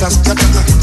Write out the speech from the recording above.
ta you ta.